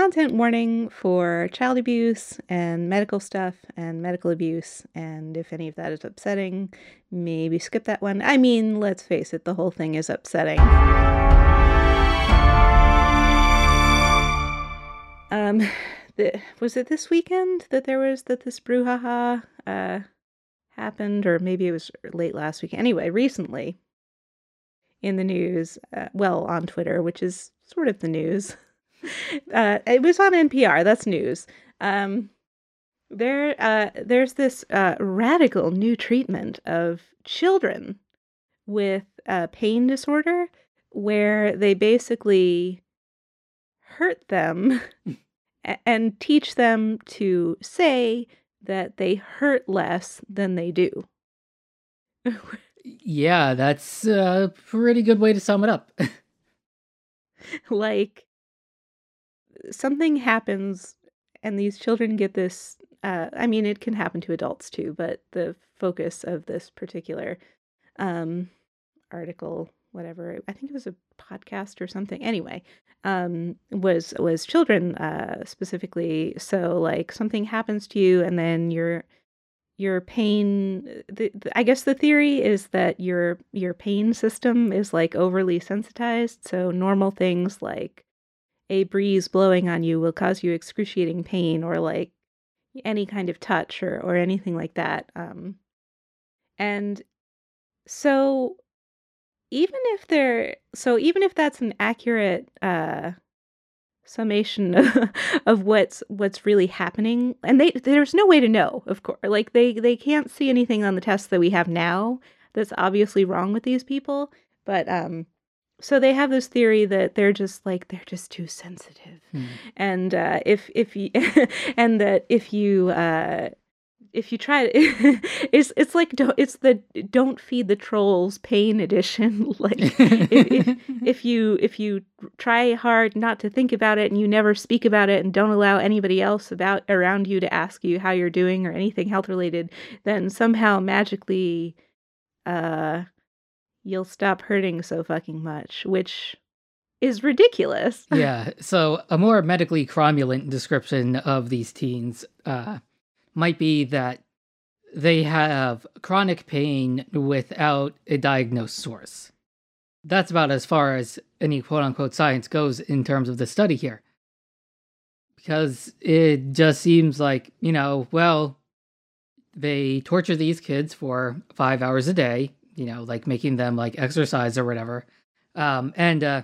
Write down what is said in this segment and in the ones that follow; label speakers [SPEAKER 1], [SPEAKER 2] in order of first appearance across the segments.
[SPEAKER 1] content warning for child abuse and medical stuff and medical abuse. And if any of that is upsetting, maybe skip that one. I mean, let's face it, the whole thing is upsetting. Um, the, was it this weekend that there was that this brouhaha uh, happened, or maybe it was late last week. Anyway, recently in the news, uh, well, on Twitter, which is sort of the news. uh, it was on NPR. That's news. Um, there, uh, there's this uh, radical new treatment of children with a pain disorder, where they basically hurt them and teach them to say that they hurt less than they do.
[SPEAKER 2] yeah, that's a pretty good way to sum it up.
[SPEAKER 1] like something happens and these children get this uh, i mean it can happen to adults too but the focus of this particular um, article whatever i think it was a podcast or something anyway um, was was children uh, specifically. So like something happens to you and then your your pain the, the, i guess the theory is that your your pain system is like overly sensitized. So normal things like a breeze blowing on you will cause you excruciating pain or like any kind of touch or or anything like that um and so even if they're so even if that's an accurate uh summation of what's what's really happening and they there's no way to know of course like they they can't see anything on the tests that we have now that's obviously wrong with these people but um so they have this theory that they're just like they're just too sensitive hmm. and uh, if if you and that if you uh, if you try to, it's it's like it's the don't feed the trolls pain edition like if, if, if you if you try hard not to think about it and you never speak about it and don't allow anybody else about around you to ask you how you're doing or anything health related then somehow magically uh you'll stop hurting so fucking much, which is ridiculous.
[SPEAKER 2] yeah. So a more medically cromulent description of these teens uh, might be that they have chronic pain without a diagnosed source. That's about as far as any quote unquote science goes in terms of the study here. Because it just seems like, you know, well, they torture these kids for five hours a day you know, like making them like exercise or whatever. Um, and uh,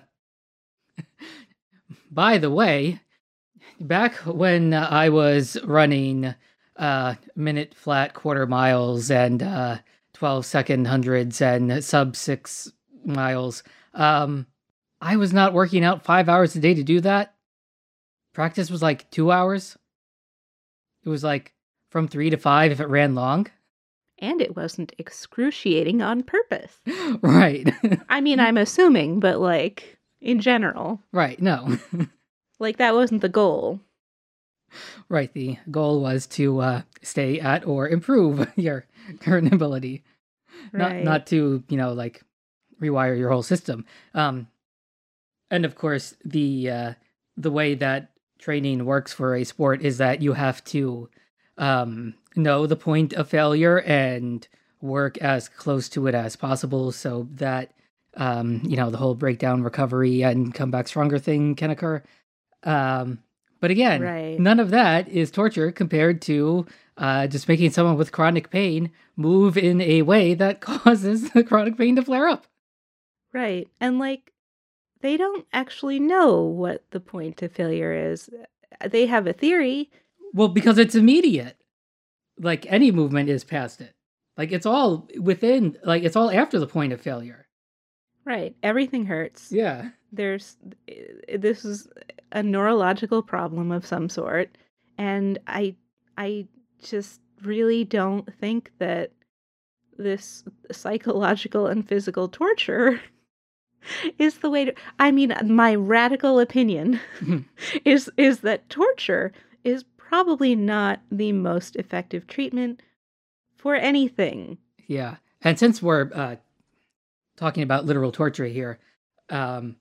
[SPEAKER 2] by the way, back when uh, I was running uh, minute flat quarter miles and uh, 12 second hundreds and sub six miles, um, I was not working out five hours a day to do that. Practice was like two hours. It was like from three to five if it ran long
[SPEAKER 1] and it wasn't excruciating on purpose.
[SPEAKER 2] Right.
[SPEAKER 1] I mean, I'm assuming, but like in general.
[SPEAKER 2] Right, no.
[SPEAKER 1] like that wasn't the goal.
[SPEAKER 2] Right, the goal was to uh, stay at or improve your current ability. Right. Not not to, you know, like rewire your whole system. Um and of course the uh the way that training works for a sport is that you have to um know the point of failure and work as close to it as possible so that um, you know the whole breakdown recovery and come back stronger thing can occur. Um, but again right. none of that is torture compared to uh, just making someone with chronic pain move in a way that causes the chronic pain to flare up.
[SPEAKER 1] Right. And like they don't actually know what the point of failure is. They have a theory
[SPEAKER 2] well because it's immediate like any movement is past it. Like it's all within, like it's all after the point of failure.
[SPEAKER 1] Right. Everything hurts.
[SPEAKER 2] Yeah.
[SPEAKER 1] There's, eh, this is a neurological problem of some sort. And I, I just really don't think that this psychological and physical torture is the way to I mean my radical opinion is is that torture is probably not the most effective treatment for anything.
[SPEAKER 2] Yeah. And since we're uh, talking about literal torture here, um,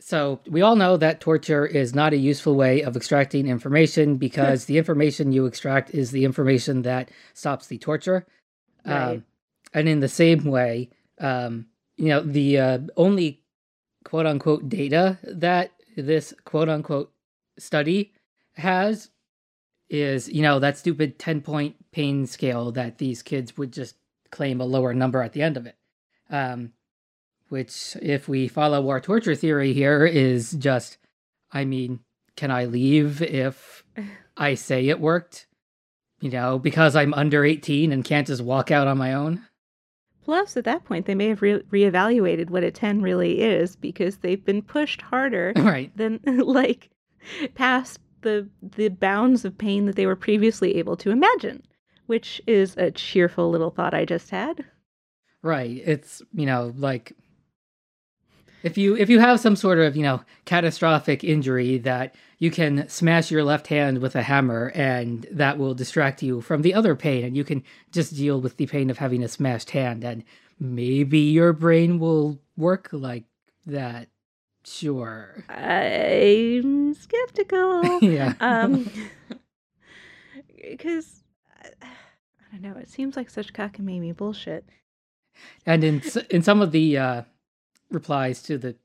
[SPEAKER 2] so we all know that torture is not a useful way of extracting information because the information you extract is the information that stops the torture. Right. Um, and in the same way, um, you know, the uh, only quote unquote data that this quote unquote study has is, you know, that stupid 10 point pain scale that these kids would just claim a lower number at the end of it. Um, which, if we follow our torture theory here, is just, I mean, can I leave if I say it worked? You know, because I'm under 18 and can't just walk out on my own?
[SPEAKER 1] Plus, at that point, they may have re- reevaluated what a 10 really is because they've been pushed harder
[SPEAKER 2] right.
[SPEAKER 1] than, like, past the, the bounds of pain that they were previously able to imagine, which is a cheerful little thought I just had.
[SPEAKER 2] Right. It's, you know, like if you if you have some sort of you know catastrophic injury that you can smash your left hand with a hammer and that will distract you from the other pain and you can just deal with the pain of having a smashed hand and maybe your brain will work like that sure.
[SPEAKER 1] I'm skeptical.
[SPEAKER 2] Yeah.
[SPEAKER 1] Um because i don't know it seems like such cockamamie bullshit.
[SPEAKER 2] And in in some of the uh replies to the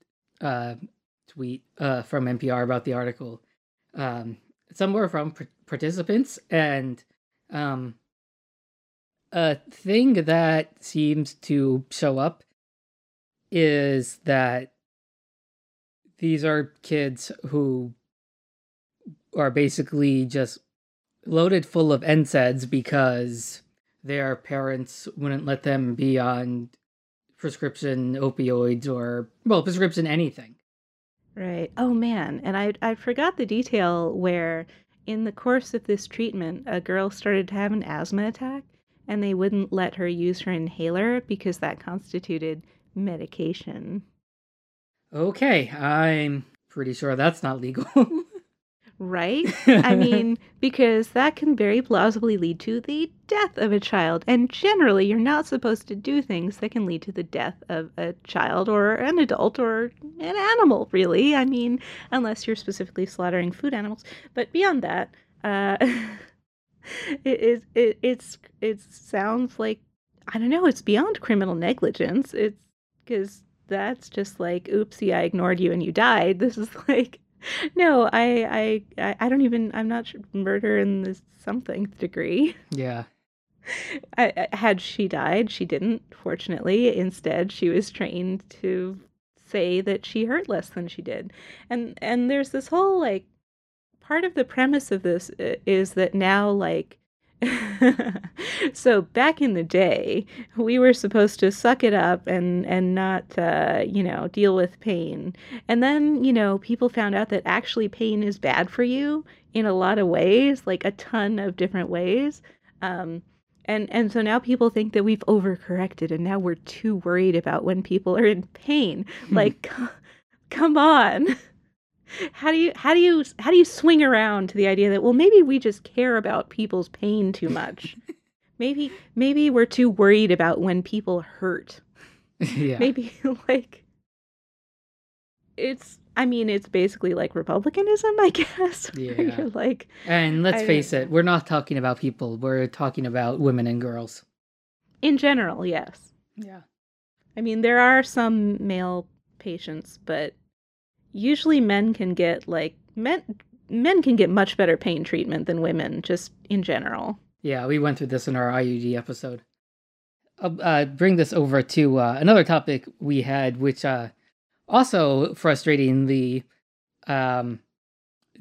[SPEAKER 2] uh, tweet uh, from NPR about the article. Um, some were from pr- participants, and um, a thing that seems to show up is that these are kids who are basically just loaded full of NSAIDs because their parents wouldn't let them be on prescription opioids or well prescription anything.
[SPEAKER 1] Right. Oh man. And i i forgot the detail where in the course of this treatment a girl started to have an asthma attack and they wouldn't let her use her inhaler because that constituted medication
[SPEAKER 2] okay i'm pretty sure that's not legal
[SPEAKER 1] right? I mean, because that can very plausibly lead to the death of a child. And generally, you're not supposed to do things that can lead to the death of a child or an adult or an animal, really. I mean, unless you're specifically slaughtering food animals. But beyond that, uh, it, it, it, it's, it sounds like, I don't know, it's beyond criminal negligence. It's because that's just like, oopsie, I ignored you and you died. This is like, no, I, I, I don't even. I'm not sure, murder in the something degree.
[SPEAKER 2] Yeah.
[SPEAKER 1] I, I, had she died, she didn't. Fortunately, instead, she was trained to say that she hurt less than she did, and and there's this whole like part of the premise of this uh, is that now like so back in the day, we were supposed to suck it up and and not uh, you know deal with pain. And then you know people found out that actually pain is bad for you in a lot of ways, like a ton of different ways. Um, and and so now people think that we've overcorrected, and now we're too worried about when people are in pain. like, come on how do you how do you how do you swing around to the idea that well maybe we just care about people's pain too much. Maybe maybe we're too worried about when people hurt.
[SPEAKER 2] Yeah.
[SPEAKER 1] Maybe like it's i mean it's basically like republicanism i guess
[SPEAKER 2] yeah.
[SPEAKER 1] like
[SPEAKER 2] and let's I face it we're not talking about people we're talking about women and girls.
[SPEAKER 1] In general yes.
[SPEAKER 2] Yeah.
[SPEAKER 1] I mean there are some male patients but usually men can get like men men can get much better pain treatment than women just in general.
[SPEAKER 2] Yeah, we went through this in our IUD episode. I'll uh, bring this over to uh, another topic we had, which uh, also frustratingly um,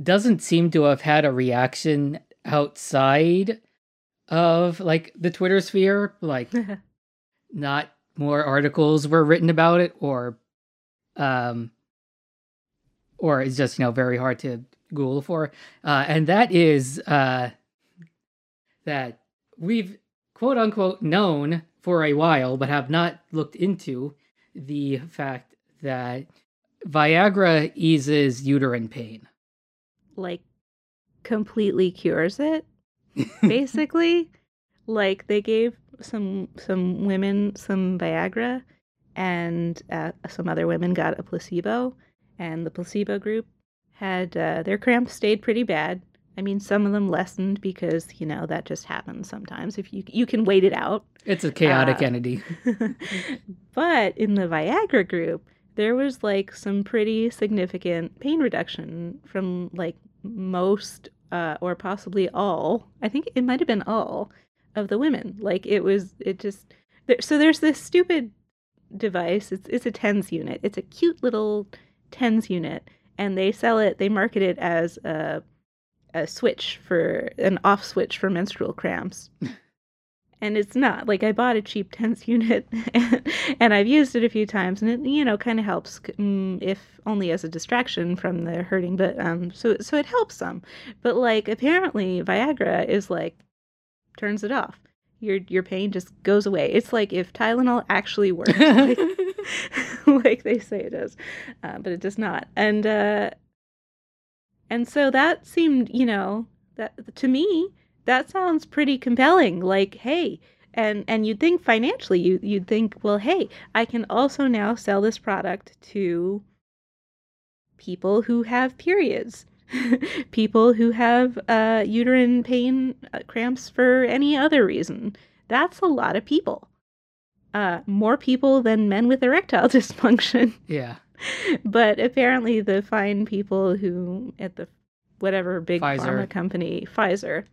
[SPEAKER 2] doesn't seem to have had a reaction outside of like the Twitter sphere. Like, not more articles were written about it, or um, or it's just you know very hard to Google for, uh, and that is uh, that we've quote unquote known for a while, but have not looked into the fact that Viagra eases uterine pain.
[SPEAKER 1] Like completely cures it, basically. like they gave some some women some Viagra, and uh, some other women got a placebo, and the placebo group had uh, their cramps stayed pretty bad. I mean, some of them lessened because you know that just happens sometimes. If you you can wait it out,
[SPEAKER 2] it's a chaotic uh, entity.
[SPEAKER 1] but in the Viagra group, there was like some pretty significant pain reduction from like most uh, or possibly all. I think it might have been all of the women. Like it was, it just there, so there's this stupid device. It's it's a tens unit. It's a cute little tens unit, and they sell it. They market it as a a switch for an off switch for menstrual cramps. and it's not like I bought a cheap tens unit and, and, I've used it a few times and it you know kind of helps um, if only as a distraction from the hurting but um so so it helps some but like apparently Viagra is like turns it off your your pain just goes away it's like if Tylenol actually works like, like, they say it does uh, but it does not and uh and so that seemed you know that to me that sounds pretty compelling. Like, hey, and and you'd think financially, you you'd think, well, hey, I can also now sell this product to people who have periods, people who have uh, uterine pain, uh, cramps for any other reason. That's a lot of people. Uh, more people than men with erectile dysfunction.
[SPEAKER 2] Yeah.
[SPEAKER 1] but apparently, the fine people who at the whatever big Pfizer. pharma company, Pfizer,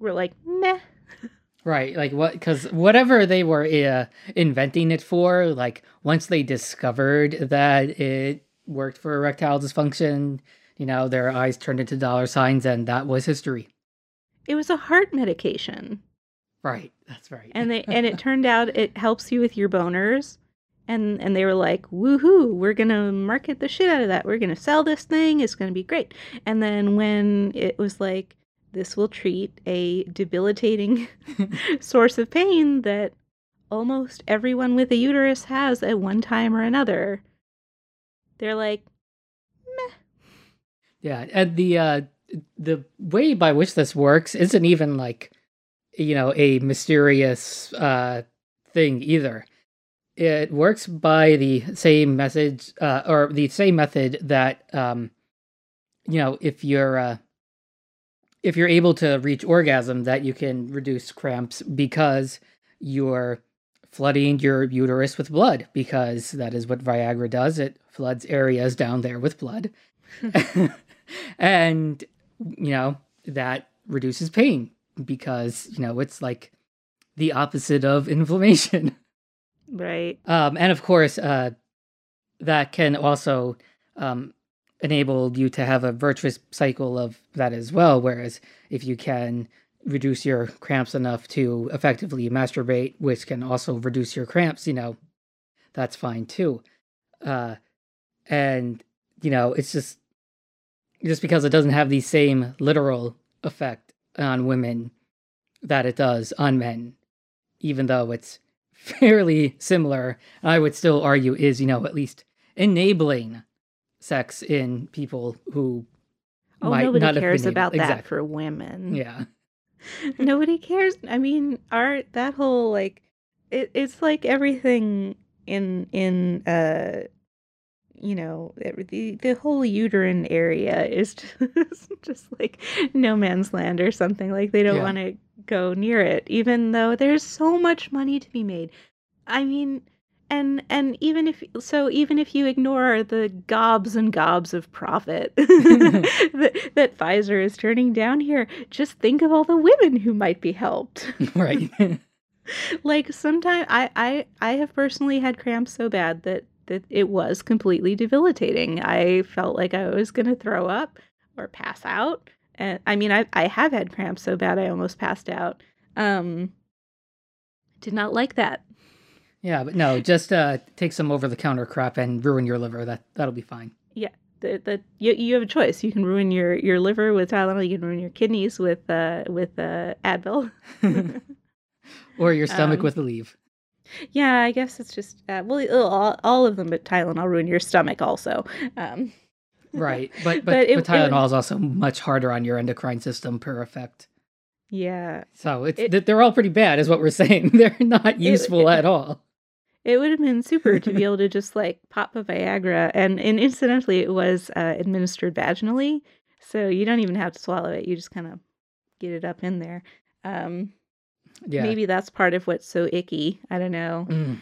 [SPEAKER 1] were like, meh.
[SPEAKER 2] Right, like what? Because whatever they were uh, inventing it for, like once they discovered that it worked for erectile dysfunction, you know, their eyes turned into dollar signs, and that was history.
[SPEAKER 1] It was a heart medication.
[SPEAKER 2] Right, that's right.
[SPEAKER 1] and they and it turned out it helps you with your boners, and and they were like, woohoo, we're gonna market the shit out of that. We're gonna sell this thing. It's gonna be great. And then when it was like this will treat a debilitating source of pain that almost everyone with a uterus has at one time or another. They're like, meh.
[SPEAKER 2] Yeah, and the uh, the way by which this works isn't even like, you know, a mysterious uh, thing either. It works by the same message, uh, or the same method that, um, you know, if you're uh, if you're able to reach orgasm that you can reduce cramps because you're flooding your uterus with blood because that is what Viagra does. It floods areas down there with blood. and you know, that reduces pain because, you know, it's like the opposite of inflammation.
[SPEAKER 1] Right.
[SPEAKER 2] Um and of course, uh that can also um enable you to have a virtuous cycle of that as well. Whereas if you can reduce your cramps enough to effectively masturbate, which can also reduce your cramps, you know, that's fine too. Uh, and you know, it's just just because it doesn't have the same literal effect on women that it does on men, even though it's fairly similar. I would still argue is you know at least enabling sex in people who
[SPEAKER 1] oh,
[SPEAKER 2] might
[SPEAKER 1] nobody
[SPEAKER 2] not
[SPEAKER 1] cares about
[SPEAKER 2] able...
[SPEAKER 1] that
[SPEAKER 2] exactly.
[SPEAKER 1] for women.
[SPEAKER 2] Yeah.
[SPEAKER 1] nobody cares. I mean, art that whole like it, it's like everything in in uh you know the the whole uterine area is just, just like no man's land or something like they don't yeah. want to go near it even though there's so much money to be made. I mean and and even if so even if you ignore the gobs and gobs of profit that, that Pfizer is turning down here just think of all the women who might be helped.
[SPEAKER 2] Right.
[SPEAKER 1] Like sometimes I, I i have personally had cramps so bad that that it was completely debilitating i felt like i was going to throw up or pass out and i mean i i have had cramps so bad i almost passed out um did not like that
[SPEAKER 2] yeah, but no, just uh, take some over the counter crap and ruin your liver. That that'll be fine.
[SPEAKER 1] Yeah, the, the you, you have a choice. You can ruin your, your liver with Tylenol. You can ruin your kidneys with uh, with uh, Advil,
[SPEAKER 2] or your stomach um, with Aleve.
[SPEAKER 1] Yeah, I guess it's just uh, well, all, all of them, but Tylenol ruin your stomach also. Um,
[SPEAKER 2] right, but but, but, it, but Tylenol it, is also much harder on your endocrine system per effect.
[SPEAKER 1] Yeah.
[SPEAKER 2] So it's it, they're all pretty bad, is what we're saying. They're not useful at all
[SPEAKER 1] It would have been super to be able to just like pop a Viagra, and and incidentally, it was uh, administered vaginally, so you don't even have to swallow it. You just kind of get it up in there. Um, yeah. Maybe that's part of what's so icky. I don't know. Mm.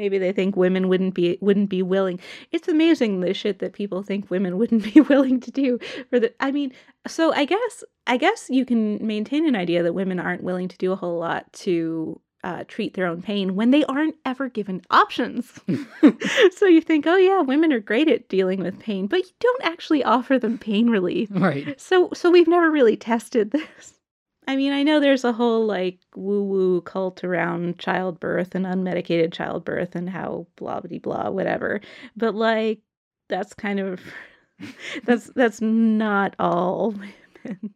[SPEAKER 1] Maybe they think women wouldn't be wouldn't be willing. It's amazing the shit that people think women wouldn't be willing to do for the I mean, so I guess I guess you can maintain an idea that women aren't willing to do a whole lot to uh, treat their own pain when they aren't ever given options. so you think, oh yeah, women are great at dealing with pain, but you don't actually offer them pain relief.
[SPEAKER 2] Right.
[SPEAKER 1] So so we've never really tested this. I mean, I know there's a whole like woo woo cult around childbirth and unmedicated childbirth and how blah blah blah whatever, but like that's kind of that's that's not all women.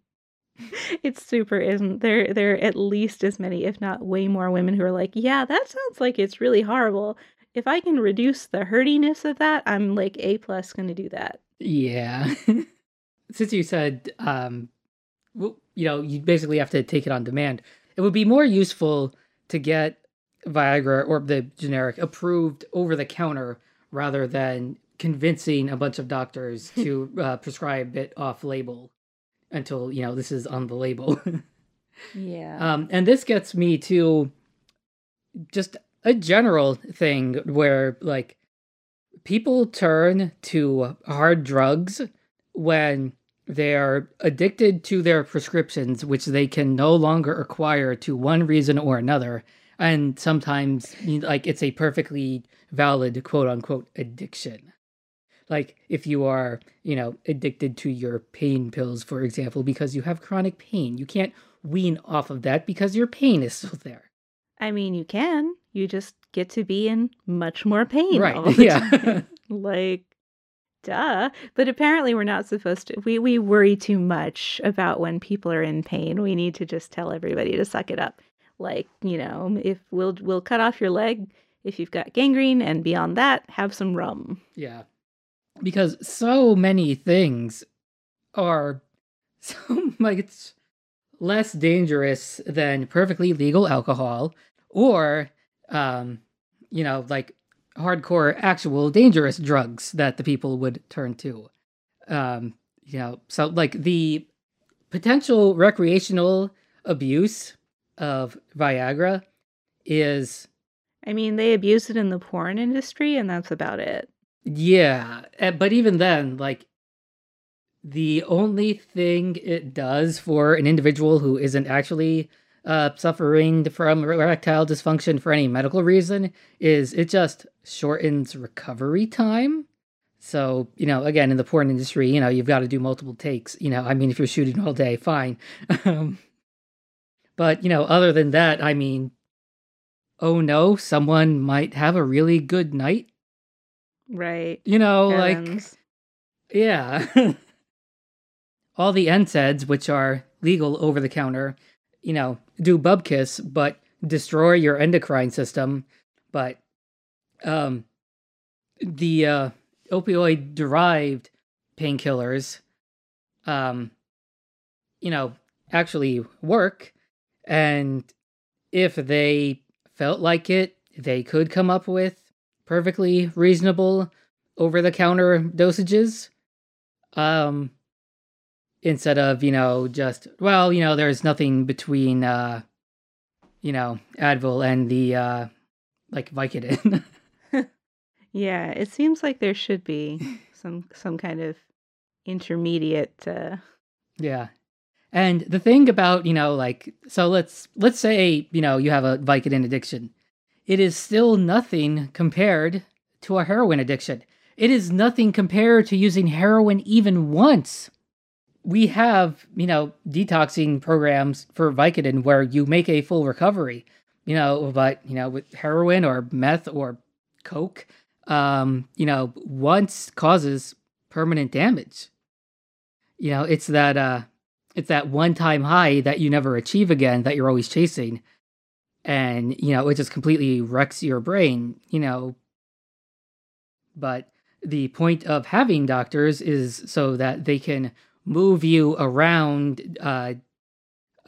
[SPEAKER 1] It's super isn't. There there are at least as many if not way more women who are like yeah that sounds like it's really horrible. If i can reduce the hurtiness of that i'm like a plus to do that.
[SPEAKER 2] Yeah. Since you said um well, you know you basically have to take it on demand it would be more useful to get viagra or the generic approved over the counter rather than convincing a bunch of doctors to uh, prescribe it off label until you know this is on the label.
[SPEAKER 1] yeah.
[SPEAKER 2] Um, and this gets me to just a general thing where like people turn to hard drugs when they're addicted to their prescriptions, which they can no longer acquire to one reason or another. And sometimes, like, it's a perfectly valid quote unquote addiction. Like if you are, you know, addicted to your pain pills, for example, because you have chronic pain, you can't wean off of that because your pain is still there.
[SPEAKER 1] I mean, you can. You just get to be in much more pain.
[SPEAKER 2] Right. yeah.
[SPEAKER 1] like, duh. But apparently, we're not supposed to. We we worry too much about when people are in pain. We need to just tell everybody to suck it up. Like, you know, if we'll we'll cut off your leg if you've got gangrene, and beyond that, have some rum.
[SPEAKER 2] Yeah because so many things are so like less dangerous than perfectly legal alcohol or um you know like hardcore actual dangerous drugs that the people would turn to. Um you know so like the potential recreational abuse of viagra is
[SPEAKER 1] i mean they abuse it in the porn industry and that's about it.
[SPEAKER 2] Yeah, eh, but even then, like the only thing it does for an individual who isn't actually uh, suffering from erectile dysfunction for any medical reason is it just shortens recovery time. So, you know, again, in the porn industry, you know, you've got to do multiple takes. You know, I mean, if you're shooting all day, fine. um, but, you know, other than that, I mean, oh no, someone might have a really good night
[SPEAKER 1] Right.
[SPEAKER 2] You know, like yeah. All the NSAIDs, which are legal over the counter, you know, do bubkiss, but destroy your endocrine system. But um the uh opioid derived painkillers um you know actually work and if they felt like it they could come up with perfectly reasonable over the counter dosages. Um instead of, you know, just well, you know, there's nothing between uh you know, Advil and the uh like Vicodin.
[SPEAKER 1] yeah, it seems like there should be some some kind of intermediate uh
[SPEAKER 2] yeah. And the thing about, you know, like so let's let's say, you know, you have a Vicodin addiction it is still nothing compared to a heroin addiction. It is nothing compared to using heroin even once. We have, you know, detoxing programs for Vicodin where you make a full recovery, you know, but, you know, with heroin or meth or coke, um, you know, once causes permanent damage. You know, it's that uh it's that one time high that you never achieve again that you're always chasing and you know it just completely wrecks your brain you know but the point of having doctors is so that they can move you around uh,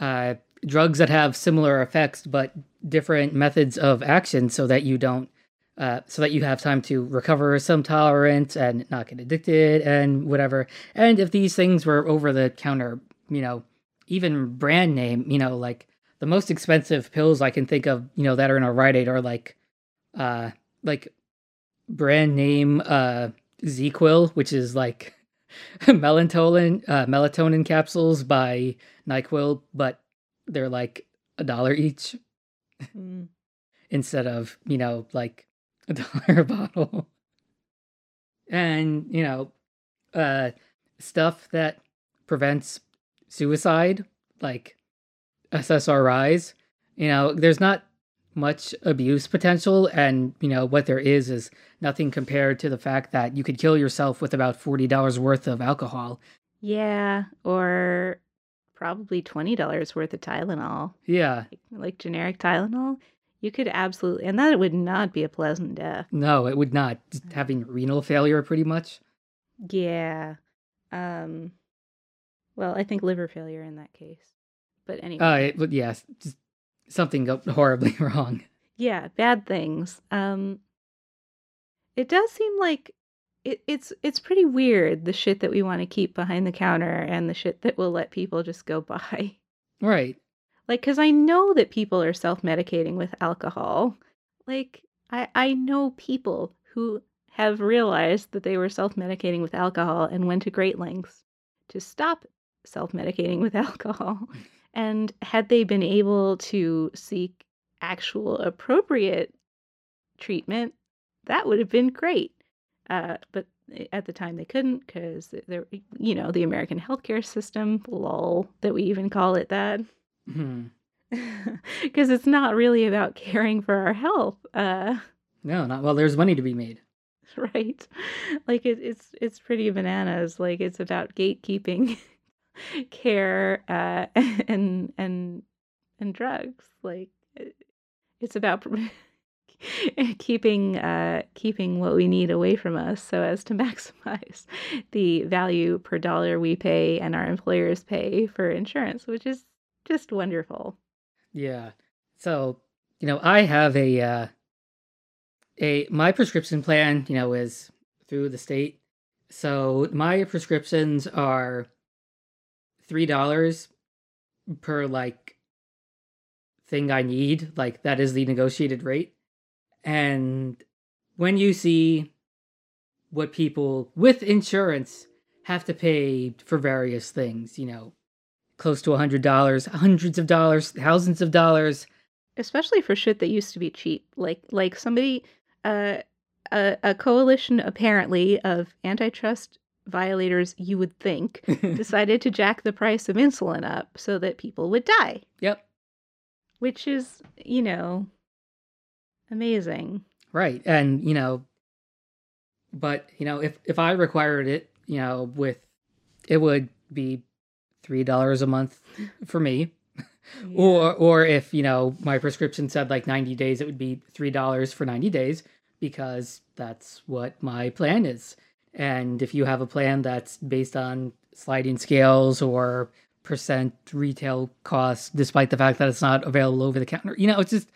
[SPEAKER 2] uh, drugs that have similar effects but different methods of action so that you don't uh, so that you have time to recover some tolerance and not get addicted and whatever. And if these things were over the counter, you know, even brand name, you know, like the most expensive pills I can think of, you know, that are in a Rite Aid are like, uh, like brand name, uh, ZzzQuil, which is like melatonin, uh, melatonin capsules by NyQuil, but they're like a dollar each mm. instead of, you know, like a dollar a bottle. And, you know, uh, stuff that prevents suicide, like SSRIs. You know, there's not much abuse potential, and you know what there is is nothing compared to the fact that you could kill yourself with about forty dollars worth of alcohol.
[SPEAKER 1] Yeah, or probably twenty dollars worth of Tylenol.
[SPEAKER 2] Yeah,
[SPEAKER 1] like, like generic Tylenol. You could absolutely, and that would not be a pleasant death.
[SPEAKER 2] No, it would not. Just having renal failure, pretty much.
[SPEAKER 1] Yeah. Um, well, I think liver failure in that case. But anyway.
[SPEAKER 2] Uh, it, yes, just something go horribly wrong.
[SPEAKER 1] Yeah, bad things. Um, it does seem like it, it's it's pretty weird the shit that we want to keep behind the counter and the shit that will let people just go by.
[SPEAKER 2] Right.
[SPEAKER 1] Like, because I know that people are self medicating with alcohol. Like, I I know people who have realized that they were self medicating with alcohol and went to great lengths to stop self medicating with alcohol. And had they been able to seek actual appropriate treatment, that would have been great. Uh, but at the time they couldn't because they're, you know, the American healthcare system, lol, that we even call it that. Because mm-hmm. it's not really about caring for our health. Uh,
[SPEAKER 2] no, not well. There's money to be made.
[SPEAKER 1] Right. Like it, it's it's pretty bananas. Like it's about gatekeeping care uh, and and and drugs. Like it's about keeping uh, keeping what we need away from us so as to maximize the value per dollar we pay and our employers pay for insurance, which is just wonderful.
[SPEAKER 2] Yeah. So, you know, I have a uh a my prescription plan, you know, is through the state. So, my prescriptions are $3 per like thing I need. Like that is the negotiated rate. And when you see what people with insurance have to pay for various things, you know, close to a hundred dollars, hundreds of dollars, thousands of dollars.
[SPEAKER 1] Especially for shit that used to be cheap. Like like somebody uh a, a coalition apparently of antitrust violators, you would think, mm-hmm. decided to jack the price of insulin up so that people would die.
[SPEAKER 2] Yep.
[SPEAKER 1] Which is, you know, amazing.
[SPEAKER 2] Right. And, you know, but, you know, if if I required it, you know, with it would be $3 a month for me. Yeah. Or or if, you know, my prescription said like 90 days, it would be $3 for 90 days because that's what my plan is. And if you have a plan that's based on sliding scales or percent retail costs, despite the fact that it's not available over the counter, you know, it's just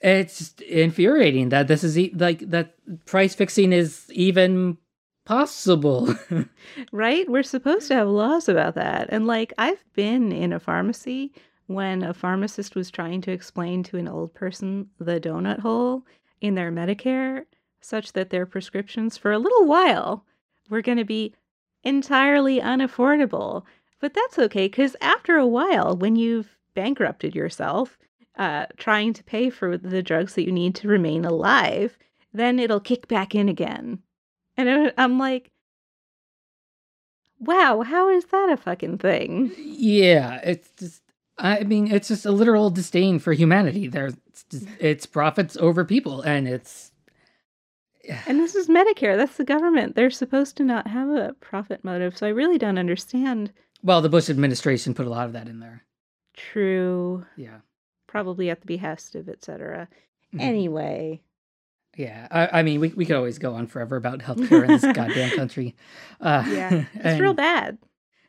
[SPEAKER 2] it's just infuriating that this is e- like that price fixing is even possible.
[SPEAKER 1] right? We're supposed to have laws about that. And like I've been in a pharmacy when a pharmacist was trying to explain to an old person the donut hole in their Medicare such that their prescriptions for a little while were going to be entirely unaffordable. But that's okay because after a while, when you've bankrupted yourself, uh, trying to pay for the drugs that you need to remain alive, then it'll kick back in again. And I'm like, wow, how is that a fucking thing?
[SPEAKER 2] Yeah, it's just, I mean, it's just a literal disdain for humanity. There's, it's, it's profits over people, and it's
[SPEAKER 1] and this is Medicare. That's the government. They're supposed to not have a profit motive. So I really don't understand.
[SPEAKER 2] Well, the Bush administration put a lot of that in there.
[SPEAKER 1] True.
[SPEAKER 2] Yeah.
[SPEAKER 1] Probably at the behest of etc. Mm-hmm. Anyway.
[SPEAKER 2] Yeah, I, I, mean, we, we could always go on forever about healthcare in this goddamn country.
[SPEAKER 1] Uh, yeah, it's and, real bad.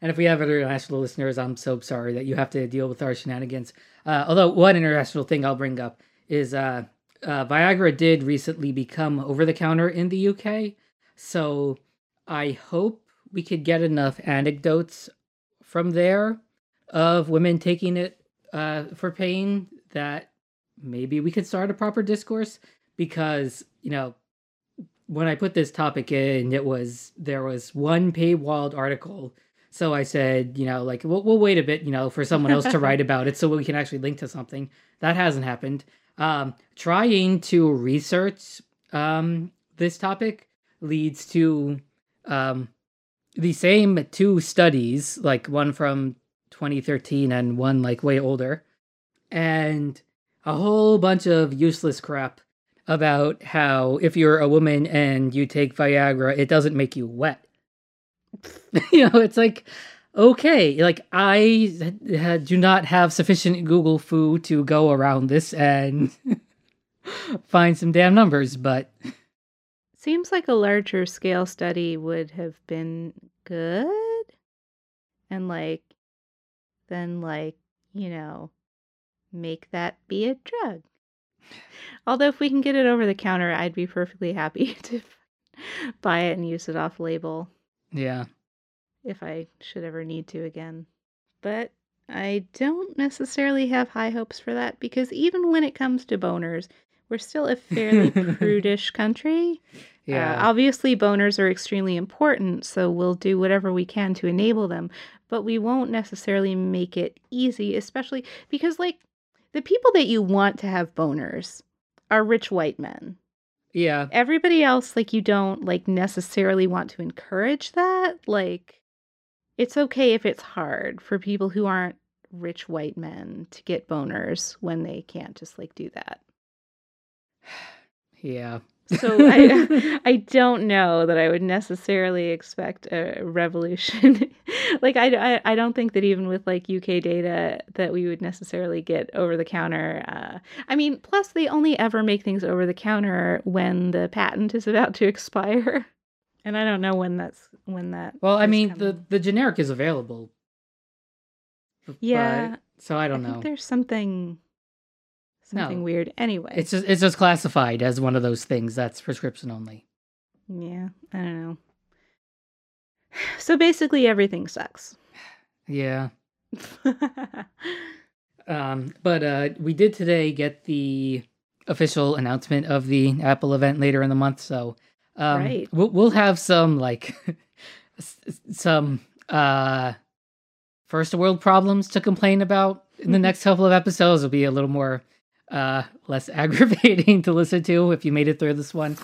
[SPEAKER 2] And if we have other international listeners, I'm so sorry that you have to deal with our shenanigans. Uh, although one international thing I'll bring up is uh, uh, Viagra did recently become over the counter in the UK, so I hope we could get enough anecdotes from there of women taking it uh, for pain that maybe we could start a proper discourse because you know when I put this topic in, it was there was one paywalled article. So I said, you know, like we'll, we'll wait a bit, you know, for someone else to write about it so we can actually link to something. That hasn't happened. Um, trying to research um, this topic leads to um, the same two studies, like one from 2013 and one like way older, and a whole bunch of useless crap about how if you're a woman and you take Viagra, it doesn't make you wet. you know, it's like, okay, like I do not have sufficient Google foo to go around this and find some damn numbers, but.
[SPEAKER 1] Seems like a larger scale study would have been good. And like, then like, you know, make that be a drug. Although if we can get it over the counter, I'd be perfectly happy to buy it and use it off label.
[SPEAKER 2] Yeah.
[SPEAKER 1] If I should ever need to again. But I don't necessarily have high hopes for that because even when it comes to boners, we're still a fairly prudish country. Uh, yeah. Uh, obviously, boners are extremely important, so we'll do whatever we can to enable them, but we won't necessarily make it easy, especially because, like, the people that you want to have boners are rich white men.
[SPEAKER 2] Yeah.
[SPEAKER 1] Everybody else, like, you don't, like, necessarily want to encourage that. Like, it's okay if it's hard for people who aren't rich white men to get boners when they can't just, like, do that.
[SPEAKER 2] yeah.
[SPEAKER 1] So I I don't know that I would necessarily expect a revolution. like I, I I don't think that even with like UK data that we would necessarily get over the counter. Uh, I mean, plus they only ever make things over the counter when the patent is about to expire, and I don't know when that's when that.
[SPEAKER 2] Well, I mean coming. the the generic is available.
[SPEAKER 1] Yeah.
[SPEAKER 2] so I don't
[SPEAKER 1] I
[SPEAKER 2] know.
[SPEAKER 1] there's something something no. weird. Anyway,
[SPEAKER 2] it's just it's just classified as one of those things that's prescription only.
[SPEAKER 1] Yeah, I don't know. So basically, everything sucks.
[SPEAKER 2] Yeah. um, but uh, we did today get the official announcement of the Apple event later in the month, so um, right. we'll we'll have some like some uh first world problems to complain about in the next couple of episodes. Will be a little more uh, less aggravating to listen to if you made it through this one.